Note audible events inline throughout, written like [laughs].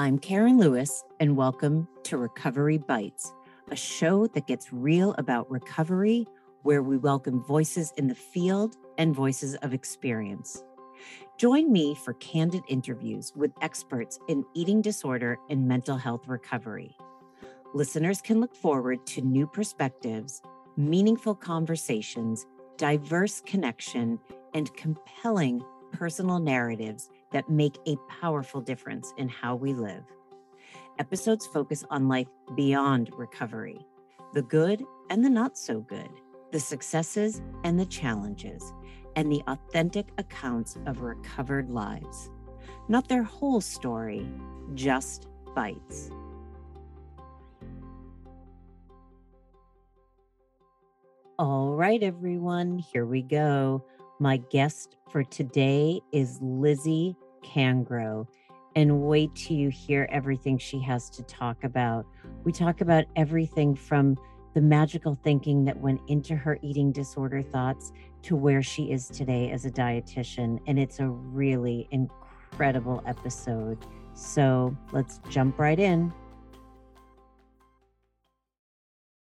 I'm Karen Lewis, and welcome to Recovery Bites, a show that gets real about recovery, where we welcome voices in the field and voices of experience. Join me for candid interviews with experts in eating disorder and mental health recovery. Listeners can look forward to new perspectives, meaningful conversations, diverse connection, and compelling personal narratives that make a powerful difference in how we live. Episodes focus on life beyond recovery, the good and the not so good, the successes and the challenges, and the authentic accounts of recovered lives. Not their whole story, just bites. All right, everyone, here we go. My guest for today is Lizzie Cangro. And wait till you hear everything she has to talk about. We talk about everything from the magical thinking that went into her eating disorder thoughts to where she is today as a dietitian. And it's a really incredible episode. So let's jump right in.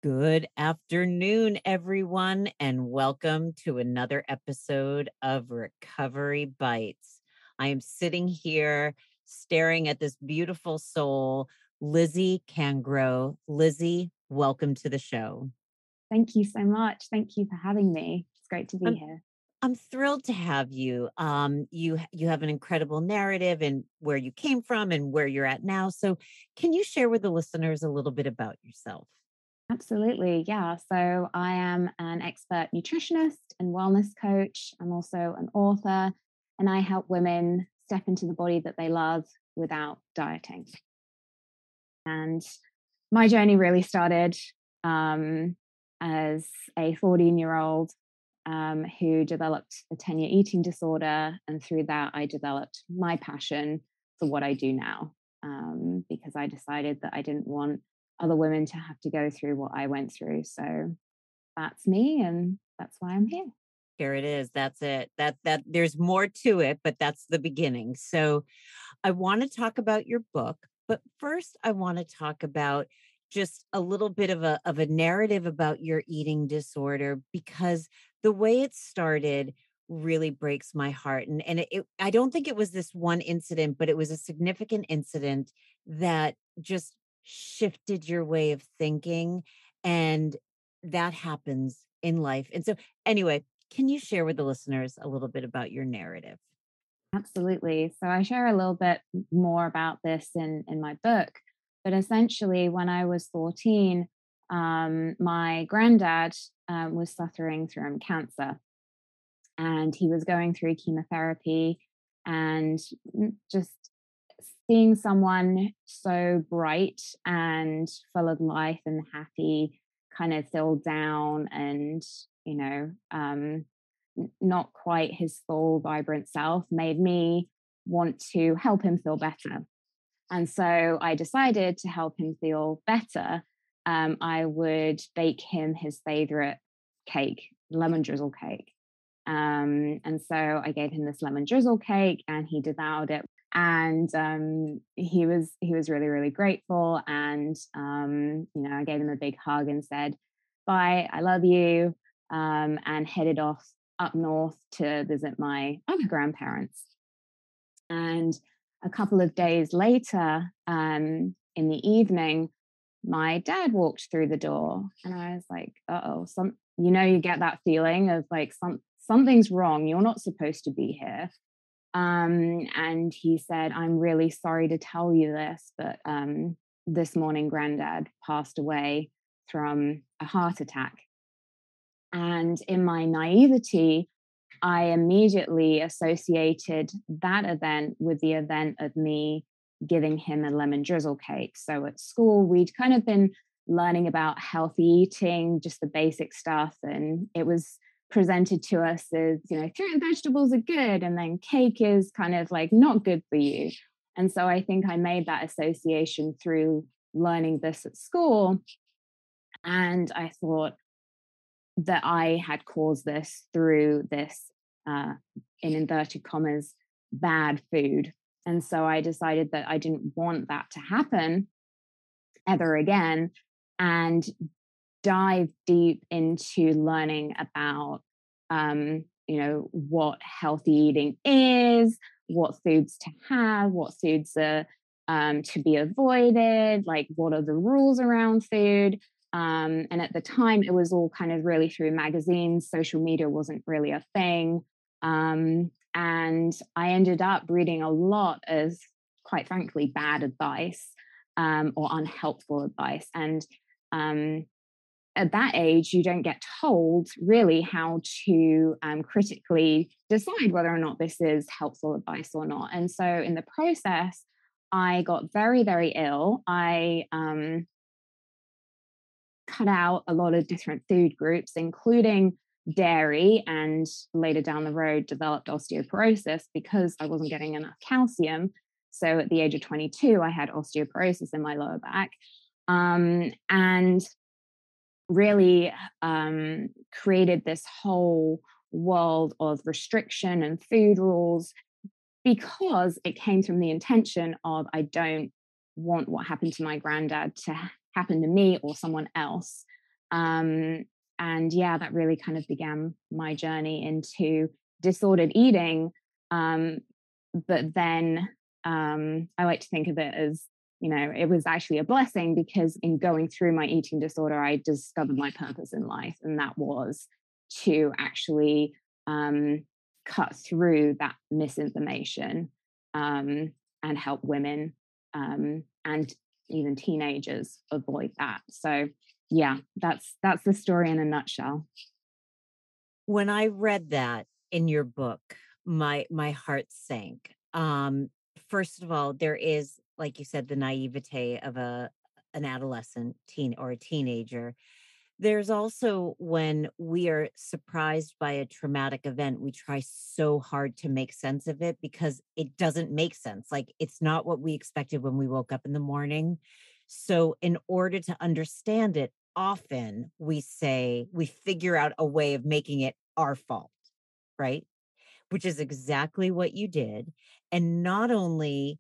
Good afternoon, everyone, and welcome to another episode of Recovery Bites. I am sitting here staring at this beautiful soul, Lizzie Cangro. Lizzie, welcome to the show. Thank you so much. Thank you for having me. It's great to be I'm, here. I'm thrilled to have you. Um, you you have an incredible narrative and where you came from and where you're at now. So, can you share with the listeners a little bit about yourself? Absolutely. Yeah. So I am an expert nutritionist and wellness coach. I'm also an author, and I help women step into the body that they love without dieting. And my journey really started um, as a 14 year old um, who developed a 10 year eating disorder. And through that, I developed my passion for what I do now um, because I decided that I didn't want other women to have to go through what I went through. So that's me and that's why I'm here. Here it is. That's it. That that there's more to it, but that's the beginning. So I want to talk about your book, but first I want to talk about just a little bit of a of a narrative about your eating disorder because the way it started really breaks my heart and and it, it, I don't think it was this one incident but it was a significant incident that just shifted your way of thinking and that happens in life. And so anyway, can you share with the listeners a little bit about your narrative? Absolutely. So I share a little bit more about this in in my book, but essentially when I was 14, um, my granddad um, was suffering from cancer and he was going through chemotherapy and just seeing someone so bright and full of life and happy kind of feel down and you know um, not quite his full vibrant self made me want to help him feel better. And so i decided to help him feel better um, i would bake him his favorite cake lemon drizzle cake. Um, and so i gave him this lemon drizzle cake and he devoured it. And um, he was he was really really grateful and um, you know i gave him a big hug and said bye i love you um, and headed off up north to visit my other grandparents and a couple of days later um, in the evening my dad walked through the door and i was like oh some you know you get that feeling of like some something's wrong you're not supposed to be here um, and he said, I'm really sorry to tell you this, but um, this morning, granddad passed away from a heart attack. And in my naivety, I immediately associated that event with the event of me giving him a lemon drizzle cake. So at school, we'd kind of been learning about healthy eating, just the basic stuff. And it was presented to us as you know fruit and vegetables are good and then cake is kind of like not good for you and so i think i made that association through learning this at school and i thought that i had caused this through this uh, in inverted commas bad food. And so I decided that I didn't want that to happen ever again and dive deep into learning about um, you know what healthy eating is what foods to have what foods are um, to be avoided like what are the rules around food um, and at the time it was all kind of really through magazines social media wasn't really a thing um, and i ended up reading a lot of quite frankly bad advice um, or unhelpful advice and um, at that age, you don't get told really how to um, critically decide whether or not this is helpful advice or not. And so, in the process, I got very, very ill. I um, cut out a lot of different food groups, including dairy, and later down the road developed osteoporosis because I wasn't getting enough calcium. So, at the age of 22, I had osteoporosis in my lower back. Um, and really um, created this whole world of restriction and food rules because it came from the intention of I don't want what happened to my granddad to happen to me or someone else. Um, and yeah, that really kind of began my journey into disordered eating. Um, but then um, I like to think of it as you know, it was actually a blessing because in going through my eating disorder, I discovered my purpose in life, and that was to actually um, cut through that misinformation um, and help women um, and even teenagers avoid that. So, yeah, that's that's the story in a nutshell. When I read that in your book, my my heart sank. Um, first of all, there is like you said, the naivete of a an adolescent teen or a teenager. There's also when we are surprised by a traumatic event, we try so hard to make sense of it because it doesn't make sense. Like it's not what we expected when we woke up in the morning. So, in order to understand it, often we say, we figure out a way of making it our fault, right? Which is exactly what you did. And not only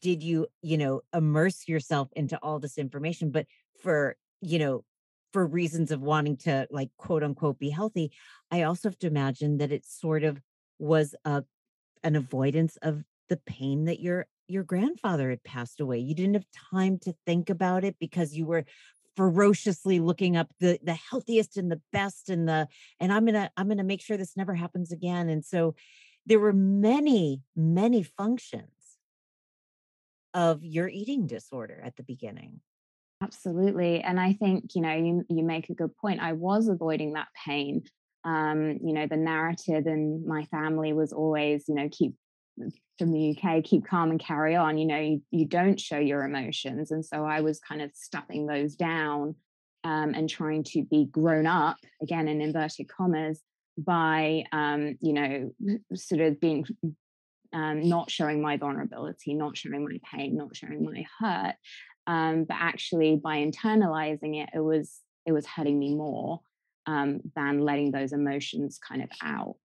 did you you know immerse yourself into all this information but for you know for reasons of wanting to like quote unquote be healthy i also have to imagine that it sort of was a an avoidance of the pain that your your grandfather had passed away you didn't have time to think about it because you were ferociously looking up the the healthiest and the best and the and i'm gonna i'm gonna make sure this never happens again and so there were many many functions of your eating disorder at the beginning. Absolutely. And I think, you know, you, you make a good point. I was avoiding that pain. Um, you know, the narrative in my family was always, you know, keep from the UK, keep calm and carry on. You know, you, you don't show your emotions. And so I was kind of stuffing those down um, and trying to be grown up, again, in inverted commas, by, um, you know, [laughs] sort of being um, not showing my vulnerability, not showing my pain, not showing my hurt. Um, but actually, by internalizing it, it was it was hurting me more um, than letting those emotions kind of out.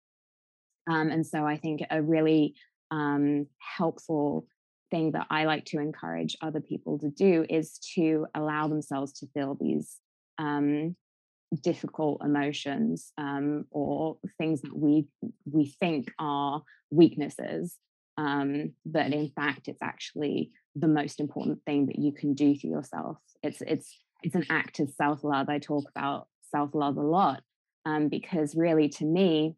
Um, and so, I think a really um, helpful thing that I like to encourage other people to do is to allow themselves to feel these um, difficult emotions um, or things that we we think are weaknesses um, but in fact it's actually the most important thing that you can do for yourself. It's it's it's an act of self-love. I talk about self-love a lot um, because really to me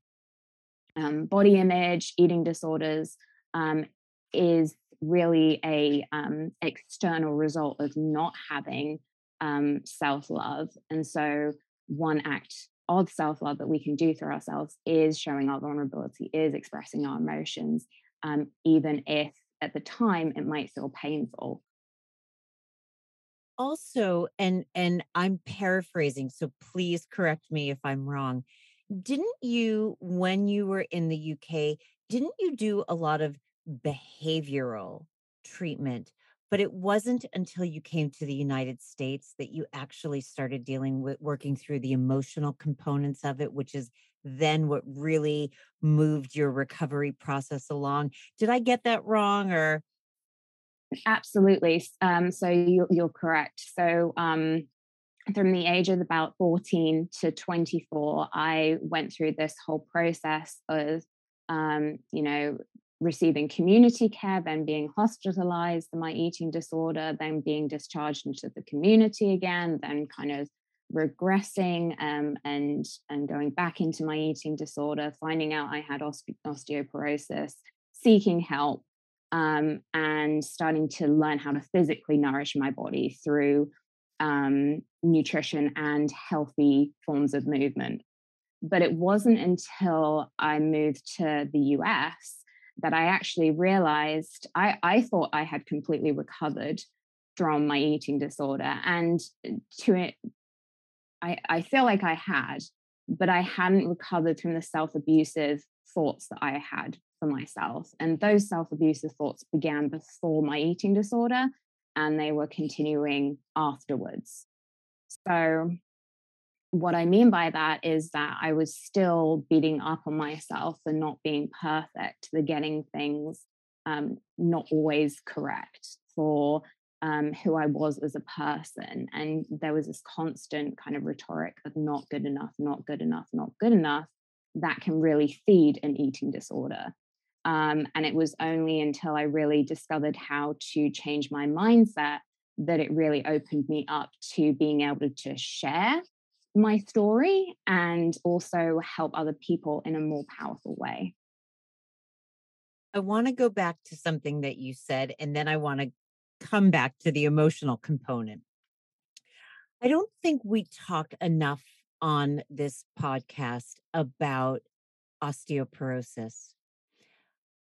um, body image eating disorders um, is really a um, external result of not having self-love. And so one act of self love that we can do for ourselves is showing our vulnerability, is expressing our emotions, um, even if at the time it might feel painful. Also, and and I'm paraphrasing, so please correct me if I'm wrong. Didn't you, when you were in the UK, didn't you do a lot of behavioral treatment but it wasn't until you came to the United States that you actually started dealing with working through the emotional components of it, which is then what really moved your recovery process along. Did I get that wrong or? Absolutely. Um, so you, you're correct. So um, from the age of about 14 to 24, I went through this whole process of, um, you know, receiving community care, then being hospitalized for my eating disorder, then being discharged into the community again, then kind of regressing um, and and going back into my eating disorder, finding out I had osteoporosis, seeking help, um, and starting to learn how to physically nourish my body through um, nutrition and healthy forms of movement. But it wasn't until I moved to the US that I actually realized I, I thought I had completely recovered from my eating disorder. And uh, to it, I, I feel like I had, but I hadn't recovered from the self abusive thoughts that I had for myself. And those self abusive thoughts began before my eating disorder and they were continuing afterwards. So, what I mean by that is that I was still beating up on myself for not being perfect, for getting things um, not always correct, for um, who I was as a person. And there was this constant kind of rhetoric of not good enough, not good enough, not good enough that can really feed an eating disorder. Um, and it was only until I really discovered how to change my mindset that it really opened me up to being able to share my story and also help other people in a more powerful way. I want to go back to something that you said, and then I want to come back to the emotional component. I don't think we talk enough on this podcast about osteoporosis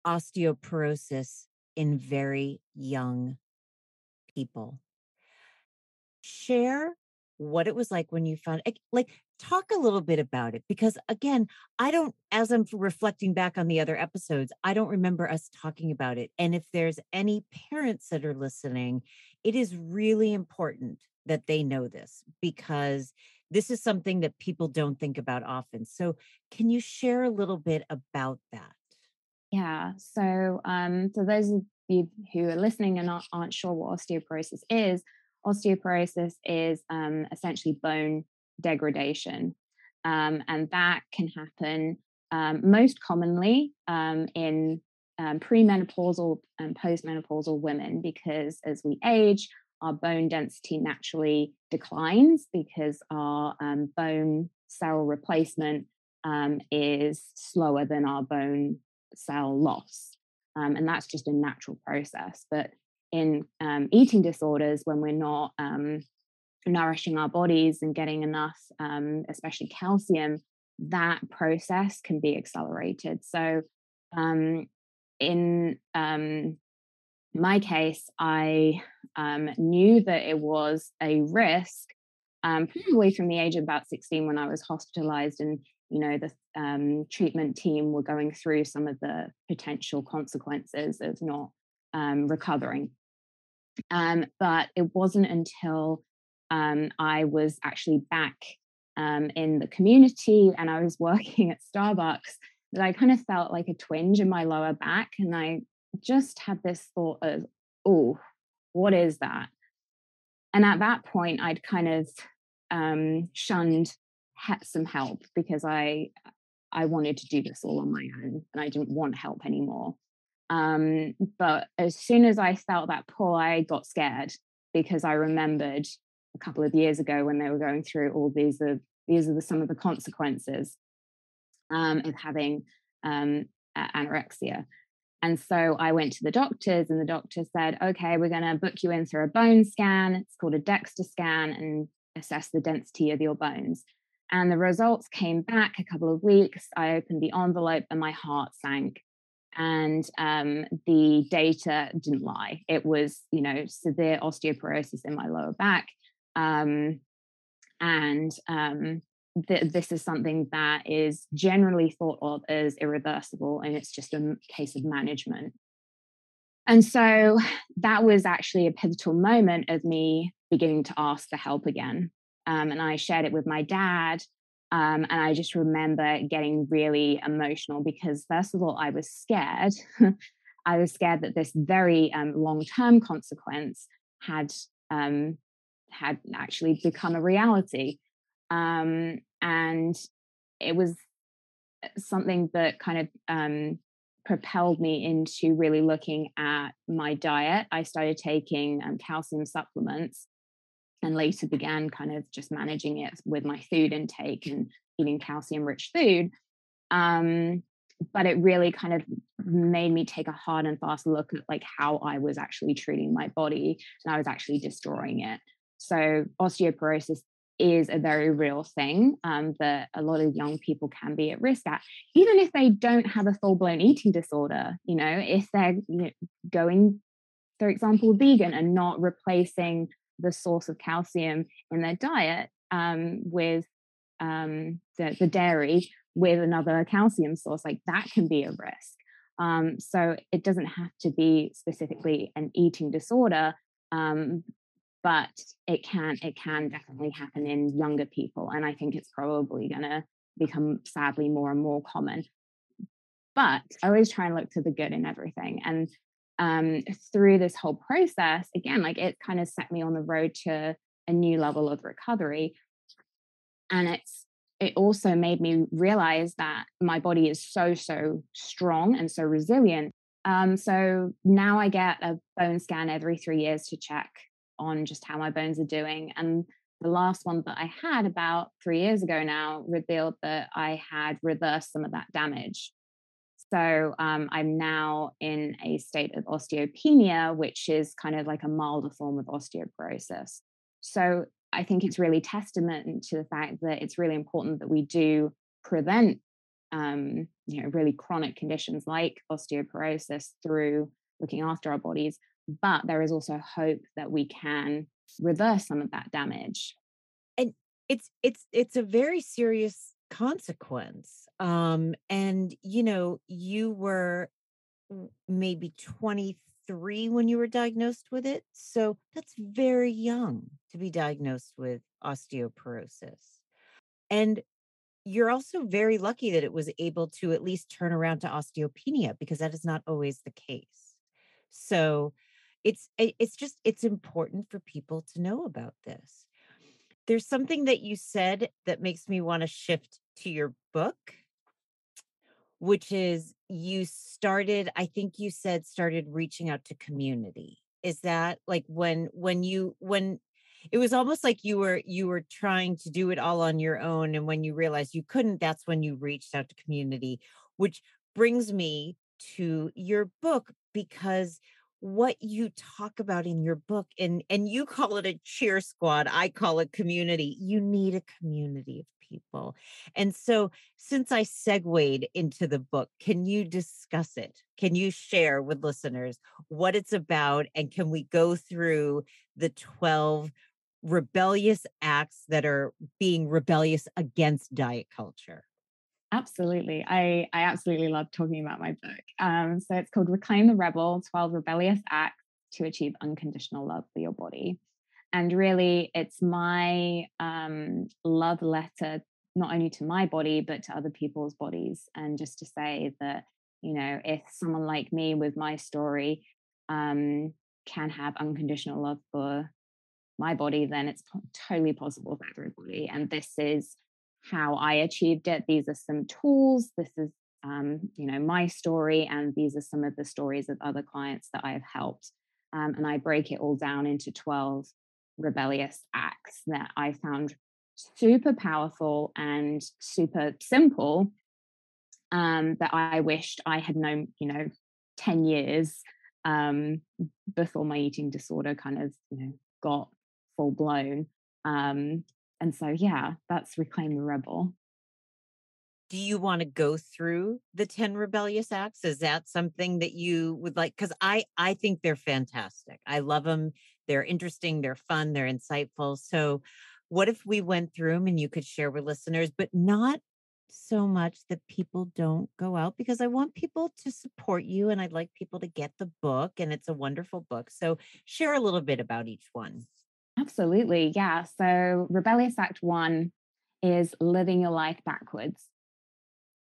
osteoporosis in very young people. Share what it was like when you found like talk a little bit about it because again i don't as i'm reflecting back on the other episodes i don't remember us talking about it and if there's any parents that are listening it is really important that they know this because this is something that people don't think about often so can you share a little bit about that yeah. So, um, for those of you who are listening and aren't, aren't sure what osteoporosis is, osteoporosis is um, essentially bone degradation. Um, and that can happen um, most commonly um, in um, premenopausal and postmenopausal women because as we age, our bone density naturally declines because our um, bone cell replacement is slower than our bone cell loss. And that's just a natural process. But in um, eating disorders, when we're not um, nourishing our bodies and getting enough, um, especially calcium, that process can be accelerated. So, um, in um, my case, I knew that it was a risk probably from the age of about 16 when I was hospitalized and you know the um, treatment team were going through some of the potential consequences of not um, recovering um, but it wasn't until um, i was actually back um, in the community and i was [laughs] working at starbucks that i kind of felt like a twinge in my lower back and i just had this thought of oh what is that and at that point i'd kind of um, shunned some help because I I wanted to do this all on my own and I didn't want help anymore. Um, but as soon as I felt that pull, I got scared because I remembered a couple of years ago when they were going through all these uh, these are the, some of the consequences um, of having um, anorexia. And so I went to the doctors, and the doctor said, "Okay, we're going to book you in for a bone scan. It's called a DEXA scan, and assess the density of your bones." And the results came back a couple of weeks. I opened the envelope and my heart sank. And um, the data didn't lie. It was, you know, severe osteoporosis in my lower back. Um, and um, th- this is something that is generally thought of as irreversible, and it's just a case of management. And so that was actually a pivotal moment of me beginning to ask for help again um, and I shared it with my dad. Um, and I just remember getting really emotional because, first of all, I was scared. [laughs] I was scared that this very um, long term consequence had um, had actually become a reality, um, and it was uh, something that kind of um, propelled me into really looking at my diet. I started taking um, calcium supplements and later began kind of just managing it with my food intake and eating calcium rich food. Um, but it really kind of made me take a hard and fast look at like how I was actually treating my body and I was actually destroying it. So osteoporosis is a very real thing um, that a lot of young people can be at risk at, even if they don't have a full blown eating disorder. You know, if they're you know, going, for example, vegan and not replacing the source of calcium in their diet um, with um, the, the dairy with another calcium source, like that can be a risk. Um, so it doesn't have to be specifically an eating disorder, um, but it can it can definitely happen in younger people, and I think it's probably going to become sadly more and more common. But I always try and look to the good in everything, and um, through this whole process, again, like it kind of set me on the road to a new level of recovery, and it's it also made me realize that my body is so so strong and so resilient. Um, so now i get a bone scan every three years to check on just how my bones are doing. And the last one that i had about three years ago now revealed that i had reversed some of that damage so um, i'm now in a state of osteopenia which is kind of like a milder form of osteoporosis. So I think it's really testament to the fact that it's really important that we do prevent um, you know really chronic conditions like osteoporosis through looking after our bodies but there is also hope that we can reverse some of that damage. And it's it's it's a very serious consequence um and you know you were maybe 23 when you were diagnosed with it. So that's very young to be diagnosed with osteoporosis. And you're also very lucky that it was able to at least turn around to osteopenia because that is not always the case. So it's it's just it's important for people to know about this. There's something that you said that makes me want to shift to your book which is you started i think you said started reaching out to community. Is that like when when you when it was almost like you were you were trying to do it all on your own and when you realized you couldn't that's when you reached out to community which brings me to your book because what you talk about in your book and and you call it a cheer squad i call it community you need a community of people. And so, since I segued into the book, can you discuss it? Can you share with listeners what it's about? And can we go through the 12 rebellious acts that are being rebellious against diet culture? Absolutely. I, I absolutely love talking about my book. Um, so it's called Reclaim the Rebel 12 Rebellious Acts to Achieve Unconditional Love for Your Body and really it's my um, love letter not only to my body but to other people's bodies. And just to say that you know if someone like me with my story um, can have unconditional love for my body then it's totally possible for everybody. And this is how i achieved it. These are some tools. This is um, you know my story and these are some of the stories of other clients that i have helped. Um, and i break it all down into 12 rebellious acts that I found super powerful and super simple um, that I wished I had known, you know, 10 years um, before my eating disorder kind of, you know, got full blown. Um, and so, yeah, that's Reclaim the Rebel. Do you want to go through the 10 rebellious acts? Is that something that you would like? Because I I think they're fantastic. I love them they're interesting, they're fun, they're insightful. So, what if we went through them and you could share with listeners, but not so much that people don't go out because I want people to support you and I'd like people to get the book and it's a wonderful book. So, share a little bit about each one. Absolutely. Yeah. So, Rebellious Act 1 is living your life backwards.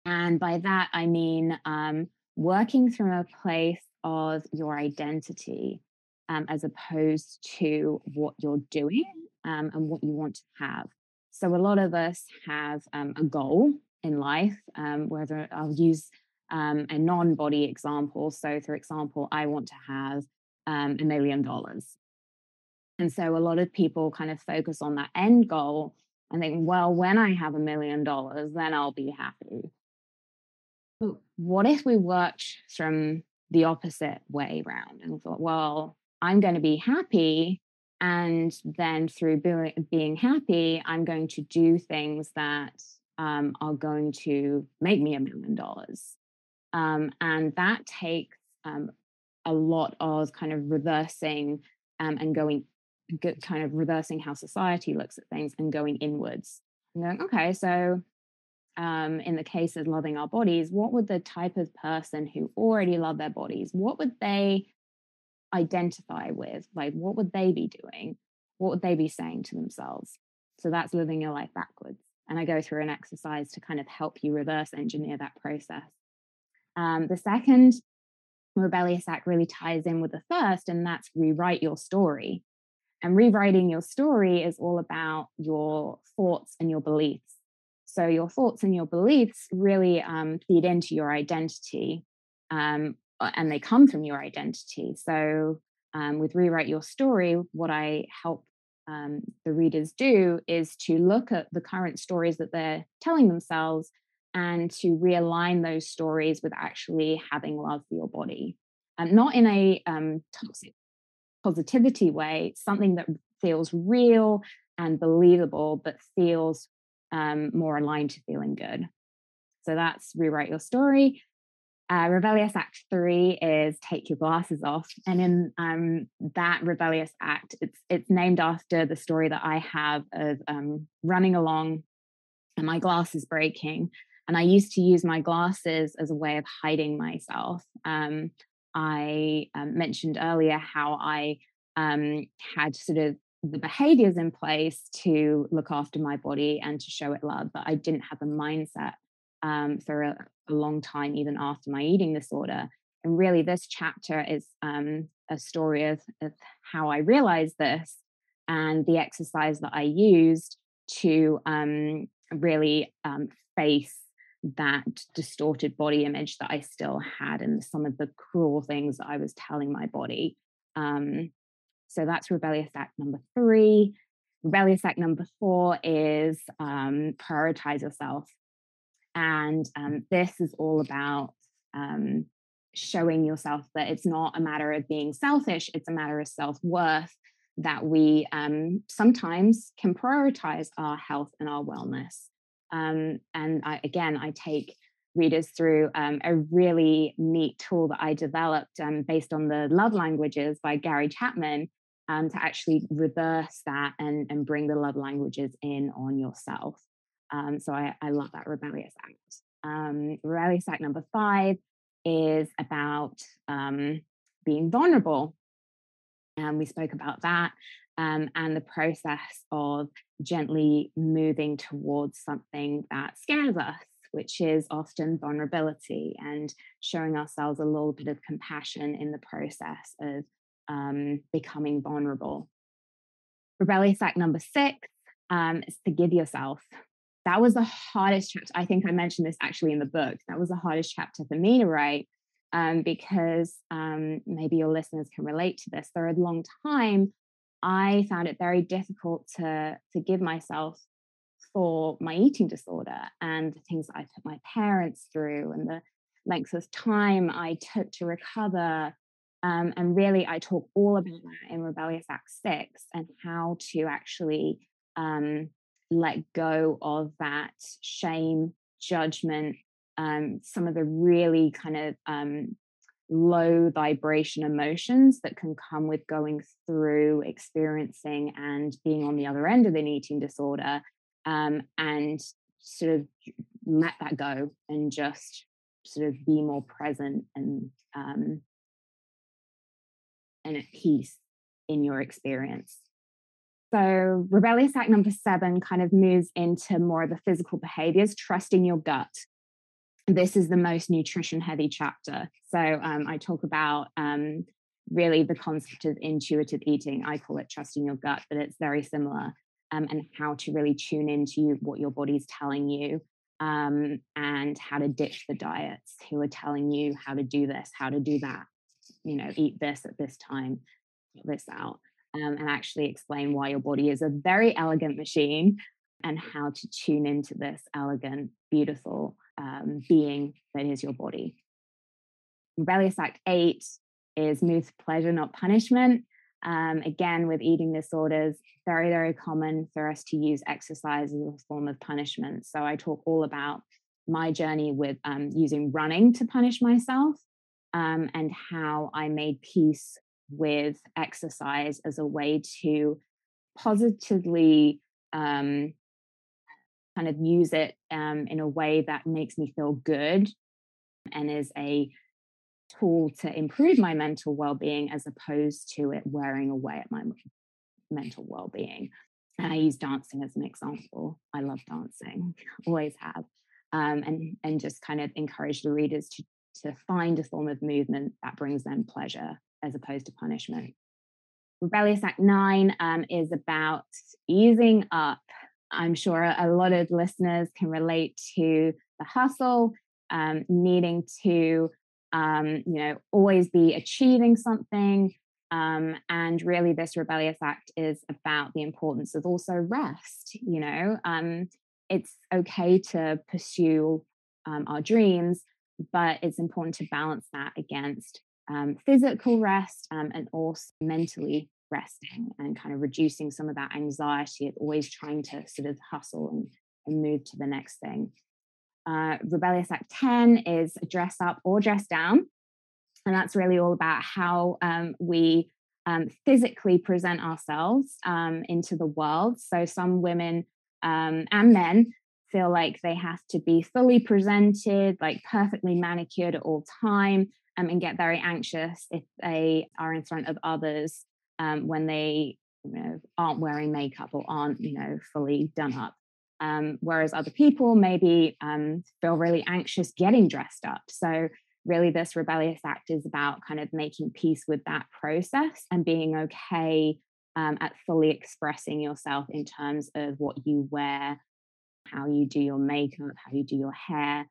And by that, I mean um, working from a place of your identity um, as opposed to what you're doing um, and what you want to have. So, a lot of us have um, a goal in life, um, whether I'll use um, a non body example. So, for example, I want to have a million dollars. And so, a lot of people kind of focus on that end goal and think, well, when I have a million dollars, then I'll be happy. But what if we worked from the opposite way around and thought, well, I'm going to be happy. And then through be- being happy, I'm going to do things that um, are going to make me a million dollars. Um, and that takes um, a lot of kind of reversing um, and going kind of reversing how society looks at things and going inwards and going, okay, so um, in the case of loving our bodies, what would the type of person who already love their bodies, what would they identify with? Like, what would they be doing? What would they be saying to themselves? So that's living your life backwards. And I go through an exercise to kind of help you reverse engineer that process. Um, the second rebellious act really ties in with the first, and that's rewrite your story. And rewriting your story is all about your thoughts and your beliefs. So your thoughts and your beliefs really um, feed into your identity, um, and they come from your identity. So um, with rewrite your story, what I help um, the readers do is to look at the current stories that they're telling themselves and to realign those stories with actually having love for your body, and not in a um, toxic positivity way, something that feels real and believable, but feels um, more aligned to feeling good. So that's rewrite your story. Uh, rebellious act three is take your glasses off, and in um, that rebellious act, it's it's named after the story that I have of um, running along, and my glasses breaking, and I used to use my glasses as a way of hiding myself. Um, I um, mentioned earlier how I um, had sort of the behaviors in place to look after my body and to show it love, but I didn't have a mindset um, for a, long time, even after my eating disorder. And really, this chapter is um, a story of, of how I realized this and the exercise that I used to um, really um, face that distorted body image that I still had and some of the cruel things that I was telling my body. Um, so that's rebellious act number three. Rebellious act number four is um, prioritize yourself. And um, this is all about um, showing yourself that it's not a matter of being selfish, it's a matter of self worth that we um, sometimes can prioritize our health and our wellness. Um, and I, again, I take readers through um, a really neat tool that I developed um, based on the love languages by Gary Chapman to actually reverse that and, and bring the love languages in on yourself. Um, so I, I, love that rebellious act. Um, rebellious act number five is about um, being vulnerable. And we spoke about that um, and the process of gently moving towards something that scares us, which is often vulnerability and showing ourselves a little bit of compassion in the process of um, becoming vulnerable. Rebellious act number six um, is forgive yourself. That was the hardest chapter. I think I mentioned this actually in the book. That was the hardest chapter for me to write um, because um, maybe your listeners can relate to this. For a long time, I found it very difficult to forgive myself for my eating disorder and the things I put my parents through and the length of time I took to recover um, and really, I talk all about that in Rebellious Act 6 and how to actually um, let go of that shame, judgment, um, some of the really kind of um, low vibration emotions that can come with going through experiencing and being on the other end of an eating disorder um, and sort of let that go and just sort of be more present and um, and at peace in your experience. So, rebellious act number seven kind of moves into more of the physical behaviors, trusting your gut. This is the most nutrition heavy chapter. So, um, I talk about um, really the concept of intuitive eating. I call it trusting your gut, but it's very similar, um, and how to really tune into what your body's telling you um, and how to ditch the diets who are telling you how to do this, how to do that, you know, eat this at this time, this out um, and actually explain why your body is a very elegant machine and how to tune into this elegant, beautiful um, being that is your body. Rebellious Act 8 is move to pleasure, not punishment. Um, again, with eating disorders, very, very common for us to use exercise as a form of punishment. So I talk all about my journey with um, using running to punish myself um, and how I made peace with exercise as a way to positively um, kind of use it um, in a way that makes me feel good and is a tool to improve my mental well-being as opposed to it wearing away at my mental well-being. And i use dancing as an example. I love dancing [laughs] always have um, and and just kind of encourage the readers to to find a form of movement that brings them pleasure as opposed to punishment. Rebellious Act 9 um, is about easing up. I'm sure a lot of listeners can relate to the hustle, um, needing to, um, you know, always be achieving something. Um, and really, this Rebellious Act is about the importance of also rest. You know, um, it's okay to pursue um, our dreams, but it's important to balance that against um, physical rest um, and also mentally resting and kind of reducing some of that anxiety of always trying to sort of hustle and, and move to the next thing. Uh, Rebellious Act 10 is dress up or dress down. And that's really all about how um, we um, physically present ourselves um, into the world. So some women um, and men feel like they have to be fully presented, like perfectly manicured at all time um, and get very anxious if they are in front of others um, when they you know, aren't wearing makeup or aren't you know fully done up. Um, whereas other people maybe um, feel really anxious getting dressed up. So really, this rebellious act is about kind of making peace with that process and being okay um, at fully expressing yourself in terms of what you wear, how you do your makeup, how you do your hair,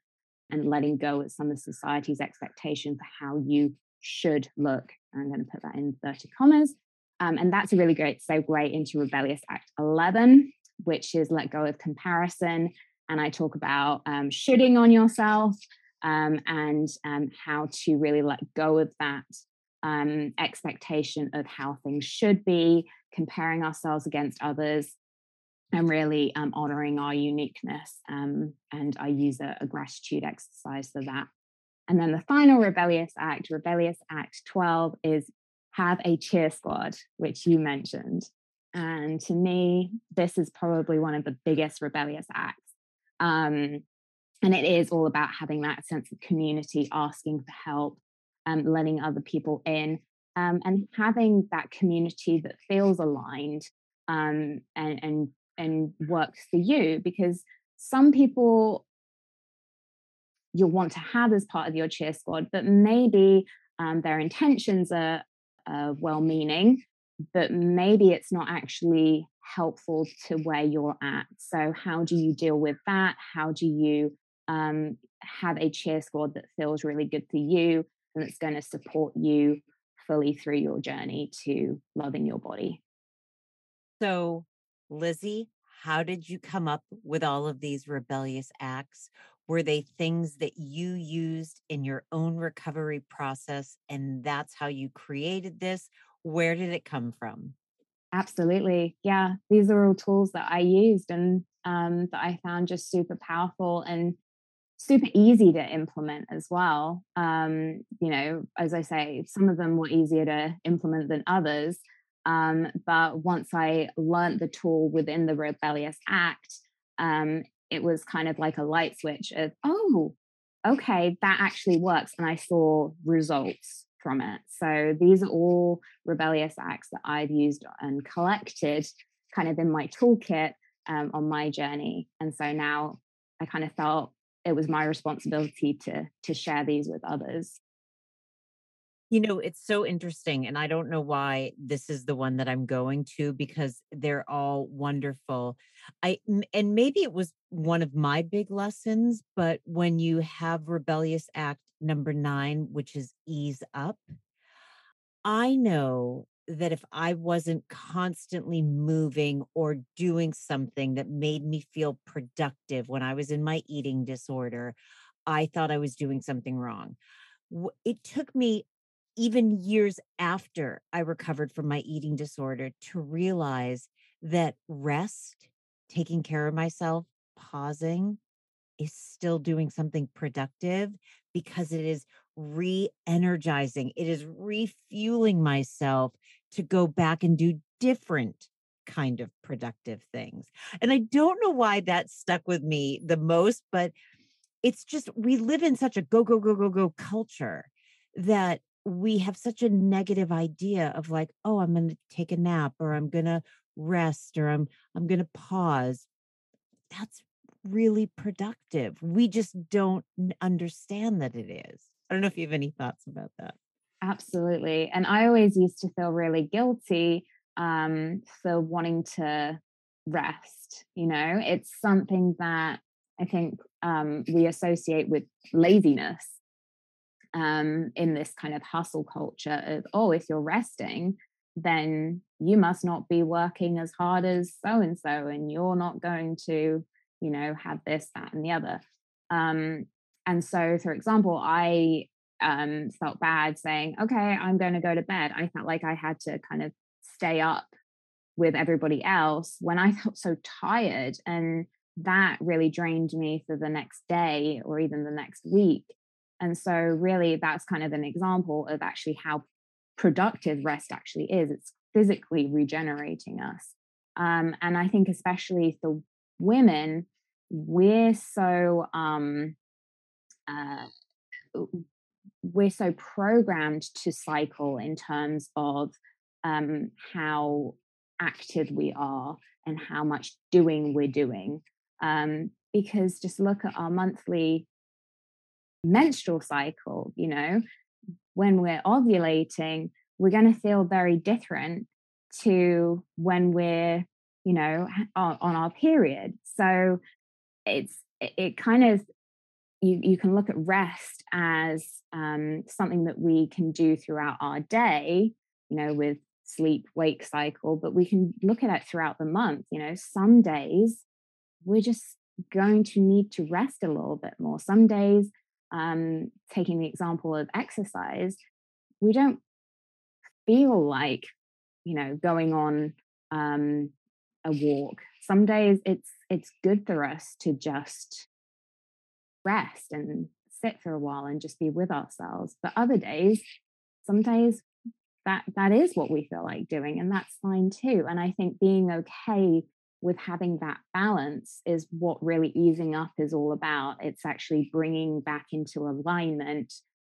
and letting go of some of society's expectation for how you should look. I'm going to put that in 30 commas. Um, and that's a really great segue into Rebellious Act 11, which is let go of comparison. And I talk about um, shooting on yourself um, and um, how to really let go of that um, expectation of how things should be, comparing ourselves against others, and really um, honoring our uniqueness. Um, and I use a, a, gratitude exercise for that. And then the final rebellious act, rebellious act 12, is have a cheer squad, which you mentioned. And to me, this is probably one of the biggest rebellious acts. Um, and it is all about having that sense of community, asking for help, um, letting other people in, um, and having that community that feels aligned um, and, and and works for you because some people you'll want to have as part of your cheer squad, but maybe um, their intentions are, uh, well meaning, but maybe it's not actually helpful to where you're at. So, how do you deal with that? How do you um, have a cheer squad that feels really good for you and that's going to support you fully through your journey to loving your body? So, Lizzie, how did you come up with all of these rebellious acts? Were they things that you used in your own recovery process and that's how you created this? Where did it come from? Absolutely. Yeah. These are all tools that I used and um, that I found just super powerful and super easy to implement as well. Um, you know, as I say, some of them were easier to implement than others. Um, but once I learned the tool within the Rebellious Act, um, it was kind of like a light switch of, oh, okay, that actually works. And I saw results from it. So these are all rebellious acts that I've used and collected kind of in my toolkit um, on my journey. And so now I kind of felt it was my responsibility to to share these with others. You know, it's so interesting. And I don't know why this is the one that I'm going to because they're all wonderful. I, and maybe it was one of my big lessons, but when you have Rebellious Act number nine, which is ease up, I know that if I wasn't constantly moving or doing something that made me feel productive when I was in my eating disorder, I thought I was doing something wrong. It took me even years after I recovered from my eating disorder to realize that rest, taking care of myself, pausing is still doing something productive because it is re energizing, it is refueling myself to go back and do different kind of productive things. And I don't know why that stuck with me the most, but it's just we live in such a go, go, go, go, go culture that we have such a negative idea of like oh i'm going to take a nap or i'm going to rest or i'm i'm going to pause. That's really productive. We just don't understand that it is. I don't know if you have any thoughts about that. Absolutely and i always used to feel really guilty um for wanting to rest you know? It's something that i think um we associate with laziness um, in this kind of hustle culture of, oh, if you're resting, then you must not be working as hard as so and so, and you're not going to, you know, have this, that, and the other. Um, and so, for example, I um, felt bad saying, okay, I'm going to go to bed. I felt like I had to kind of stay up with everybody else when I [laughs] felt so tired. And that really drained me for the next day or even the next week. And so, really, that's kind of an example of actually how productive rest actually is. It's physically regenerating us. Um, and I think, especially for women, we're so um, uh, we're so programmed to cycle in terms of um, how active we are and how much doing we're doing. Um, because just look at our monthly menstrual cycle, you know, when we're ovulating, we're going to feel very different to when we're, you know, on, our period. So it's, it, it kind of, you, you can look at rest as um, something that we can do throughout our day, you know, with sleep wake cycle, but we can look at it throughout the month. You know, some days we're just going to need to rest a little bit more. Some days um, taking the example of exercise, we don't feel like, you know, going on um, a walk. Some days it's it's good for us to just rest and sit for a while and just be with ourselves. But other days, some days that that is what we feel like doing, and that's fine too. And I think being okay with having that balance is what really easing up is all about. It's actually bringing back into alignment.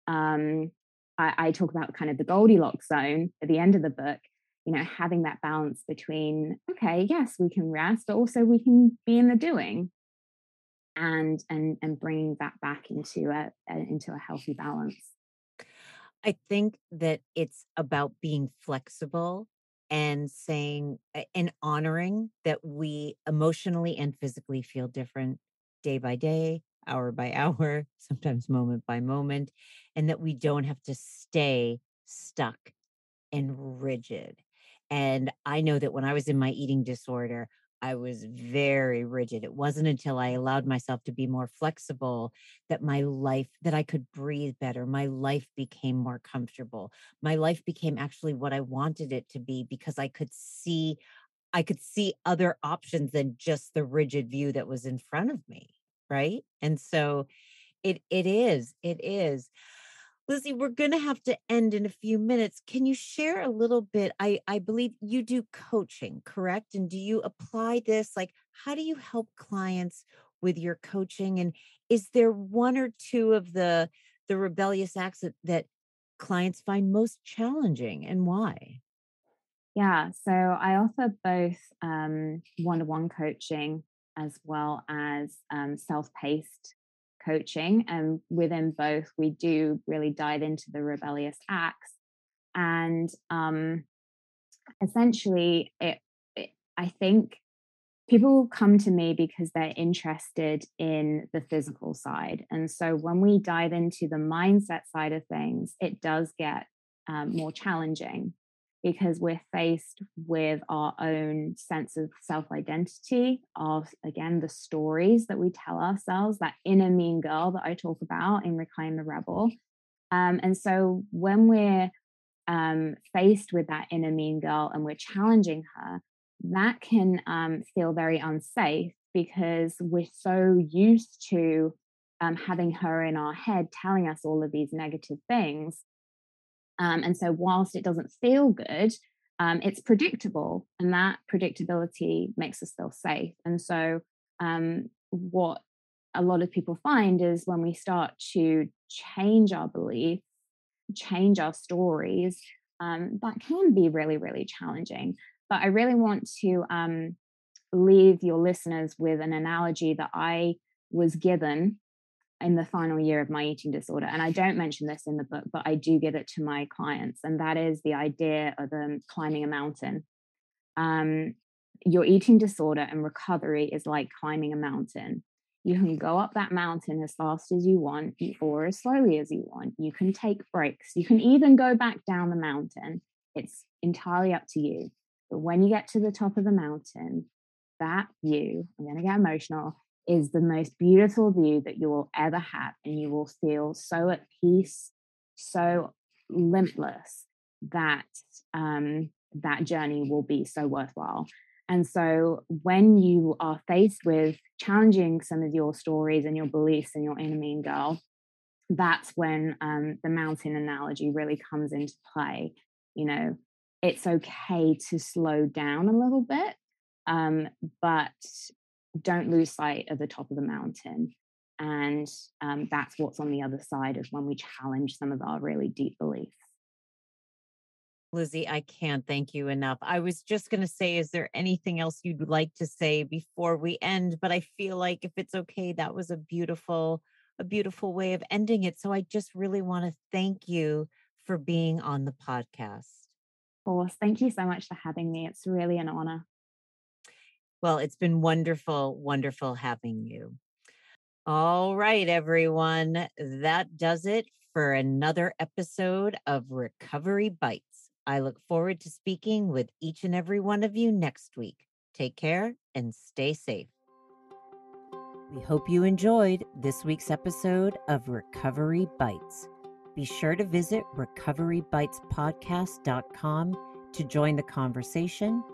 Um, I, I talk about kind of the Goldilocks zone at the end of the book. You know, having that balance between okay, yes, we can rest, but also we can be in the doing, and and and bringing that back into a, a into a healthy balance. I think that it's about being flexible and saying and honoring that we emotionally and physically feel different day by day, hour by [laughs] hour, sometimes moment by moment, and that we don't have to stay stuck and rigid. And I know that when I was in my eating disorder, I was very rigid. It wasn't until I allowed myself to be more flexible that my life, that I could breathe better. My life became more comfortable. My life became actually what I wanted it to be because I could see, I could see other options than just the rigid view that was in front of me. Right. And so it, it is, it is. Lizzie, we're going to have to end in a few minutes. Can you share a little bit? I, I believe you do coaching, correct? And do you apply this? Like, how do you help clients with your coaching? And is there one or two of the the rebellious acts that, that clients find most challenging and why? Yeah, so I offer both one to one coaching as well as um, self paced coaching. And within both, we do really dive into the rebellious acts. And um, essentially, it, it, I think people come to me because they're interested in the physical side. And so when we dive into the mindset side of things, it does get um, more challenging because we're faced with our own sense of self identity, of again, the stories that we tell ourselves, that inner mean girl that I talk about in Reclaim the Rebel. Um, and so when we're um, faced with that inner mean girl and we're challenging her, that can um, feel very unsafe because we're so used to um, having her in our head telling us all of these negative things um, and so, whilst it doesn't feel good, um, it's predictable, and that predictability makes us feel safe. And so, um, what a lot of people find is when we start to change our beliefs, change our stories, um, that can be really, really challenging. But I really want to um, leave your listeners with an analogy that I was given in the final year of my eating disorder. And I don't mention this in the book, but I do give it to my clients. And that is the idea of um, climbing a mountain. Um, your eating disorder and recovery is like climbing a mountain. You can go up that mountain as fast as you want or as slowly as you want. You can take breaks. You can even go back down the mountain. It's entirely up to you. But when you get to the top of the mountain, that view, I'm going to get emotional, is the most beautiful view that you will ever have. And you will feel so at peace, so limitless that um, that journey will be so worthwhile. And so when you are faced with challenging some of your stories and your beliefs and your inner mean girl, that's when um, the mountain analogy really comes into play. You know, it's okay to slow down a little bit, um, but don't lose sight of the top of the mountain. And um, that's what's on the other side of when we challenge some of our really deep beliefs. Lizzie, I can't thank you enough. I was just going to say, is there anything else you'd like to say before we end? But I feel like if it's okay, that was a beautiful, a beautiful way of ending it. So I just really want to thank you for being on the podcast. Of course. Thank you so much for having me. It's really an honor. Well, it's been wonderful, wonderful having you. All right, everyone. That does it for another episode of Recovery Bites. I look forward to speaking with each and every one of you next week. Take care and stay safe. We hope you enjoyed this week's episode of Recovery Bites. Be sure to visit recoverybitespodcast.com to join the conversation,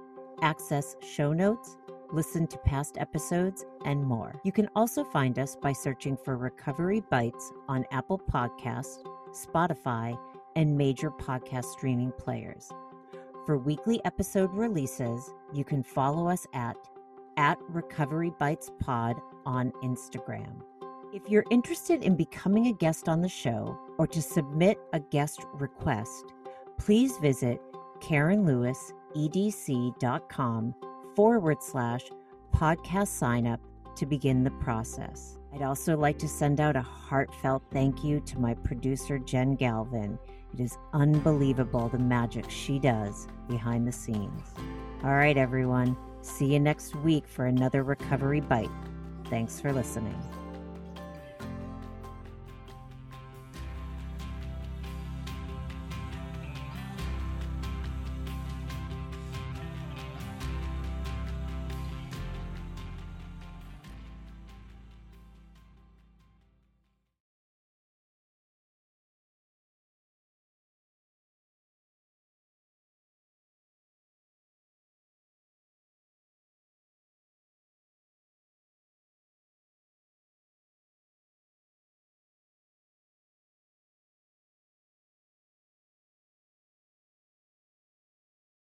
access show notes, listen to past episodes, and more. You can also find us by searching for Recovery Bites on Apple Podcasts, Spotify, and major podcast streaming players. For weekly episode releases, you can follow us at at Recovery Bites Pod on Instagram. If you're interested in becoming a guest on the show or to submit a guest request, please visit KarenLewisEDC.com forward slash podcast sign up to begin the process. I'd also like to send out a heartfelt thank you to my producer, Jen Galvin. It is unbelievable the magic she does behind the scenes. All right, everyone. See you next week for another Recovery Bite. Thanks for listening.